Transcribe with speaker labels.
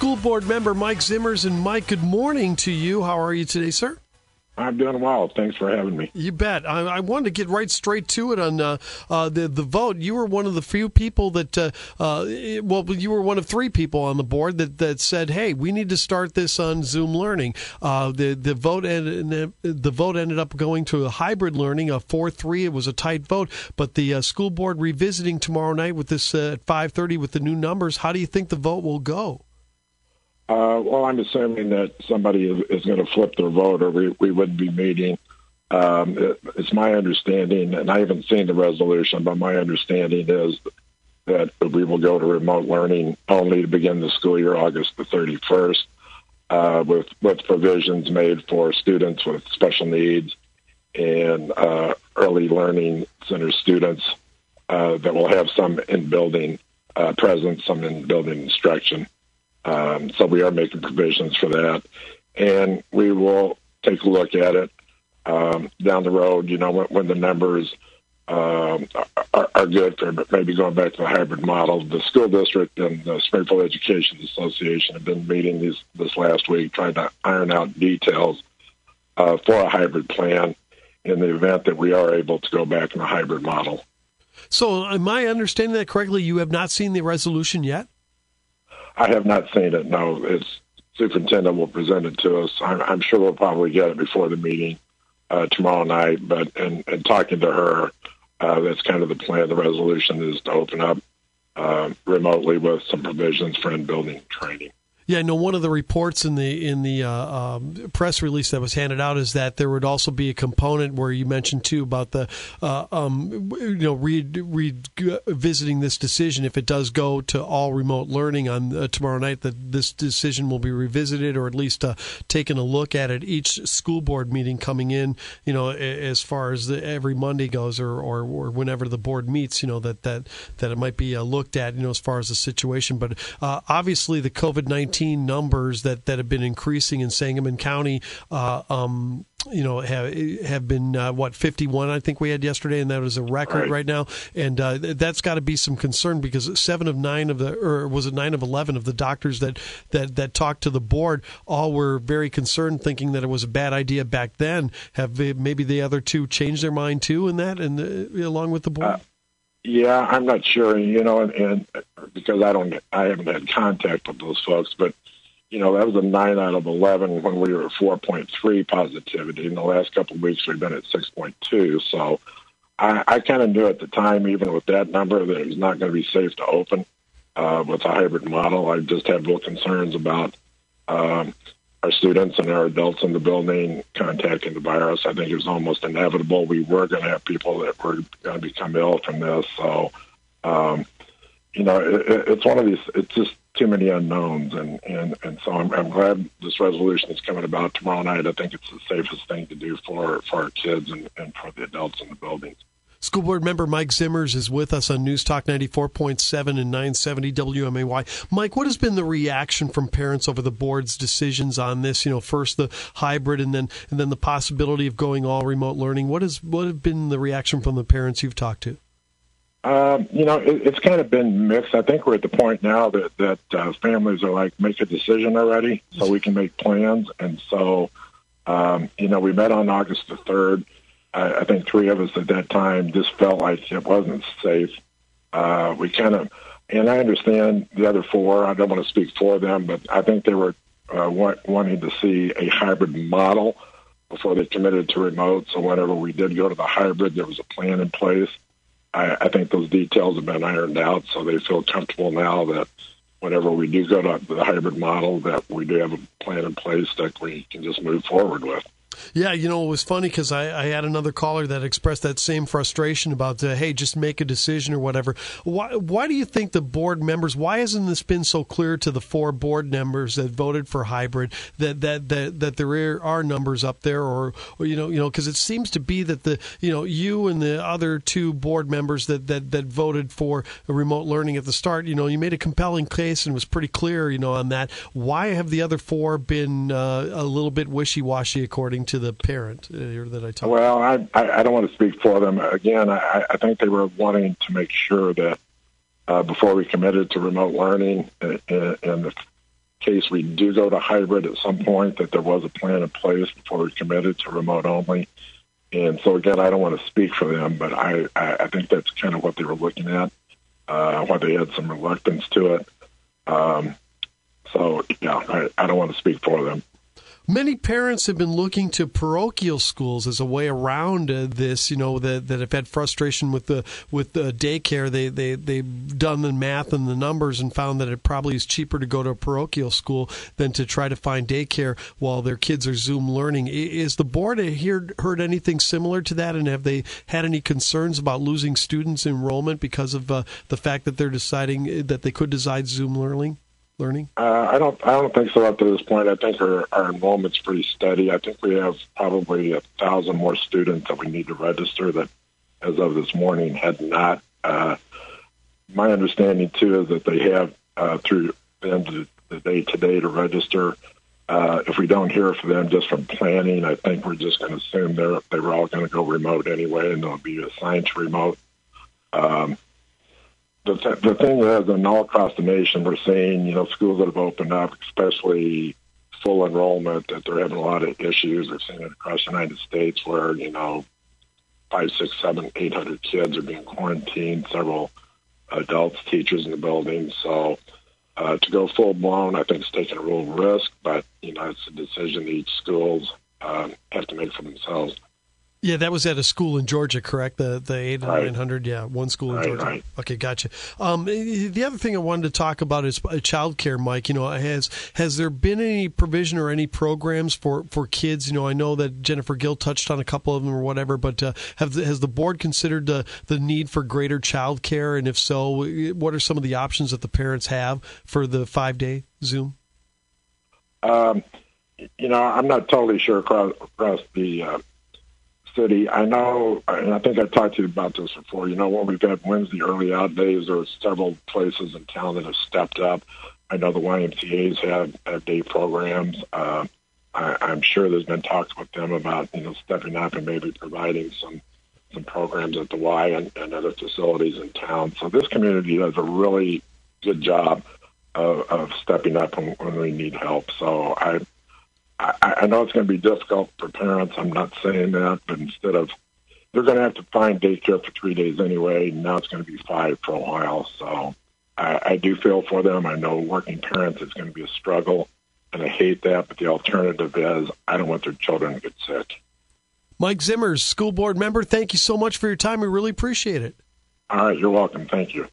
Speaker 1: School board member Mike Zimmers. And Mike, good morning to you. How are you today, sir?
Speaker 2: I'm doing well. Thanks for having me.
Speaker 1: You bet. I, I wanted to get right straight to it on uh, uh, the the vote. You were one of the few people that, uh, uh well, you were one of three people on the board that, that said, "Hey, we need to start this on Zoom learning." Uh, the the vote ended, the vote ended up going to a hybrid learning, a four three. It was a tight vote, but the uh, school board revisiting tomorrow night with this at five thirty with the new numbers. How do you think the vote will go?
Speaker 2: Uh, well, I'm assuming that somebody is, is going to flip their vote, or we, we wouldn't be meeting. Um, it, it's my understanding, and I haven't seen the resolution, but my understanding is that we will go to remote learning only to begin the school year August the 31st, uh, with with provisions made for students with special needs and uh, early learning center students uh, that will have some in building uh, presence, some in building instruction. Um, so we are making provisions for that, and we will take a look at it um, down the road. You know, when, when the numbers um, are, are, good for maybe going back to the hybrid model. The school district and the Springfield Education Association have been meeting these this last week, trying to iron out details uh, for a hybrid plan in the event that we are able to go back in a hybrid model.
Speaker 1: So, am I understanding that correctly? You have not seen the resolution yet?
Speaker 2: I have not seen it. No, it's superintendent will present it to us. I'm, I'm sure we'll probably get it before the meeting uh, tomorrow night. But and, and talking to her, uh, that's kind of the plan. The resolution is to open up uh, remotely with some provisions for in building training.
Speaker 1: Yeah, no. One of the reports in the in the uh, um, press release that was handed out is that there would also be a component where you mentioned too about the uh, um, you know revisiting this decision if it does go to all remote learning on uh, tomorrow night that this decision will be revisited or at least uh, taken a look at at each school board meeting coming in. You know, as far as the, every Monday goes or, or, or whenever the board meets, you know that that that it might be uh, looked at. You know, as far as the situation, but uh, obviously the COVID nineteen numbers that, that have been increasing in Sangamon County. Uh, um, you know, have have been uh, what 51 I think we had yesterday, and that was a record right, right now. And uh, that's got to be some concern because seven of nine of the, or was it nine of eleven of the doctors that that that talked to the board all were very concerned, thinking that it was a bad idea back then. Have maybe the other two changed their mind too in that, and uh, along with the board?
Speaker 2: Yeah, I'm not sure. You know, and, and because I don't, I haven't had contact with those folks, but you know, that was a nine out of eleven when we were at four point three positivity. In the last couple of weeks, we've been at six point two. So, I, I kind of knew at the time, even with that number, that it was not going to be safe to open uh, with a hybrid model. I just had real concerns about um, our students and our adults in the building contacting the virus. I think it was almost inevitable. We were going to have people that were going to become ill from this. So, um, you know, it, it's one of these. It's just too many unknowns, and and and so I'm, I'm glad this resolution is coming about tomorrow night. I think it's the safest thing to do for for our kids and, and for the adults in the buildings.
Speaker 1: School board member Mike Zimmers is with us on News Talk 94.7 and 970 WMAY. Mike, what has been the reaction from parents over the board's decisions on this? You know, first the hybrid and then and then the possibility of going all remote learning. What has what have been the reaction from the parents you've talked to?
Speaker 2: Um, you know, it, it's kind of been mixed. I think we're at the point now that that uh, families are like, make a decision already, so we can make plans. And so, um, you know, we met on August the third. I, I think three of us at that time just felt like it wasn't safe. Uh, we kind of, and I understand the other four. I don't want to speak for them, but I think they were uh, want, wanting to see a hybrid model before they committed to remote. So whenever we did go to the hybrid, there was a plan in place. I, I think those details have been ironed out, so they feel comfortable now that whenever we do go to the hybrid model, that we do have a plan in place that we can just move forward with.
Speaker 1: Yeah, you know, it was funny because I, I, had another caller that expressed that same frustration about, hey, just make a decision or whatever. Why, why do you think the board members, why hasn't this been so clear to the four board members that voted for hybrid that that that, that there are numbers up there or, or you know, you know, because it seems to be that the, you know, you and the other two board members that, that, that voted for remote learning at the start, you know, you made a compelling case and was pretty clear, you know, on that. Why have the other four been uh, a little bit wishy washy according to the parent uh, that I talked?
Speaker 2: Well, I, I don't want to speak for them. Again, I, I think they were wanting to make sure that uh, before we committed to remote learning, and, uh, uh, and the case we do go to hybrid at some point, that there was a plan in place before we committed to remote only. And so again, I don't want to speak for them, but I, I think that's kind of what they were looking at, uh, why they had some reluctance to it. Um, so yeah, I, I don't want to speak for them.
Speaker 1: Many parents have been looking to parochial schools as a way around uh, this. You know that that have had frustration with the with the daycare. They they they've done the math and the numbers and found that it probably is cheaper to go to a parochial school than to try to find daycare while their kids are Zoom learning. Is the board heard heard anything similar to that? And have they had any concerns about losing students enrollment because of uh, the fact that they're deciding that they could decide Zoom learning? Learning?
Speaker 2: Uh, I don't. I don't think so up to this point. I think our, our enrollment's pretty steady. I think we have probably a thousand more students that we need to register that, as of this morning, had not. Uh, my understanding too is that they have uh, through the end of the day today to register. Uh, if we don't hear from them just from planning, I think we're just going to assume they're they were all going to go remote anyway, and they'll be assigned to remote. Um, the, th- the thing is, and all across the nation, we're seeing, you know, schools that have opened up, especially full enrollment, that they're having a lot of issues. We've seen it across the United States where, you know, five, six, seven, eight hundred kids are being quarantined, several adults, teachers in the building. So uh, to go full blown, I think it's taking a real risk, but, you know, it's a decision each schools um, have to make for themselves.
Speaker 1: Yeah, that was at a school in Georgia, correct? The the eight and nine hundred. Yeah, one school in
Speaker 2: right,
Speaker 1: Georgia.
Speaker 2: Right.
Speaker 1: Okay, gotcha. Um, the other thing I wanted to talk about is uh, child care, Mike. You know, has has there been any provision or any programs for, for kids? You know, I know that Jennifer Gill touched on a couple of them or whatever, but uh, have has the board considered the the need for greater child care? And if so, what are some of the options that the parents have for the five day Zoom?
Speaker 2: Um, you know, I'm not totally sure across, across the uh, city. I know, and I think I've talked to you about this before. You know, when we've had Wednesday early out days, there are several places in town that have stepped up. I know the YMCA's have, have day programs. Uh, I, I'm sure there's been talks with them about you know stepping up and maybe providing some some programs at the Y and, and other facilities in town. So this community does a really good job of, of stepping up when, when we need help. So I I, I know it's going to be difficult for parents. I'm not saying that, but instead of they're going to have to find daycare for three days anyway. Now it's going to be five for a while. So I, I do feel for them. I know working parents is going to be a struggle, and I hate that. But the alternative is I don't want their children to get sick.
Speaker 1: Mike Zimmers, school board member, thank you so much for your time. We really appreciate it.
Speaker 2: All right, you're welcome. Thank you.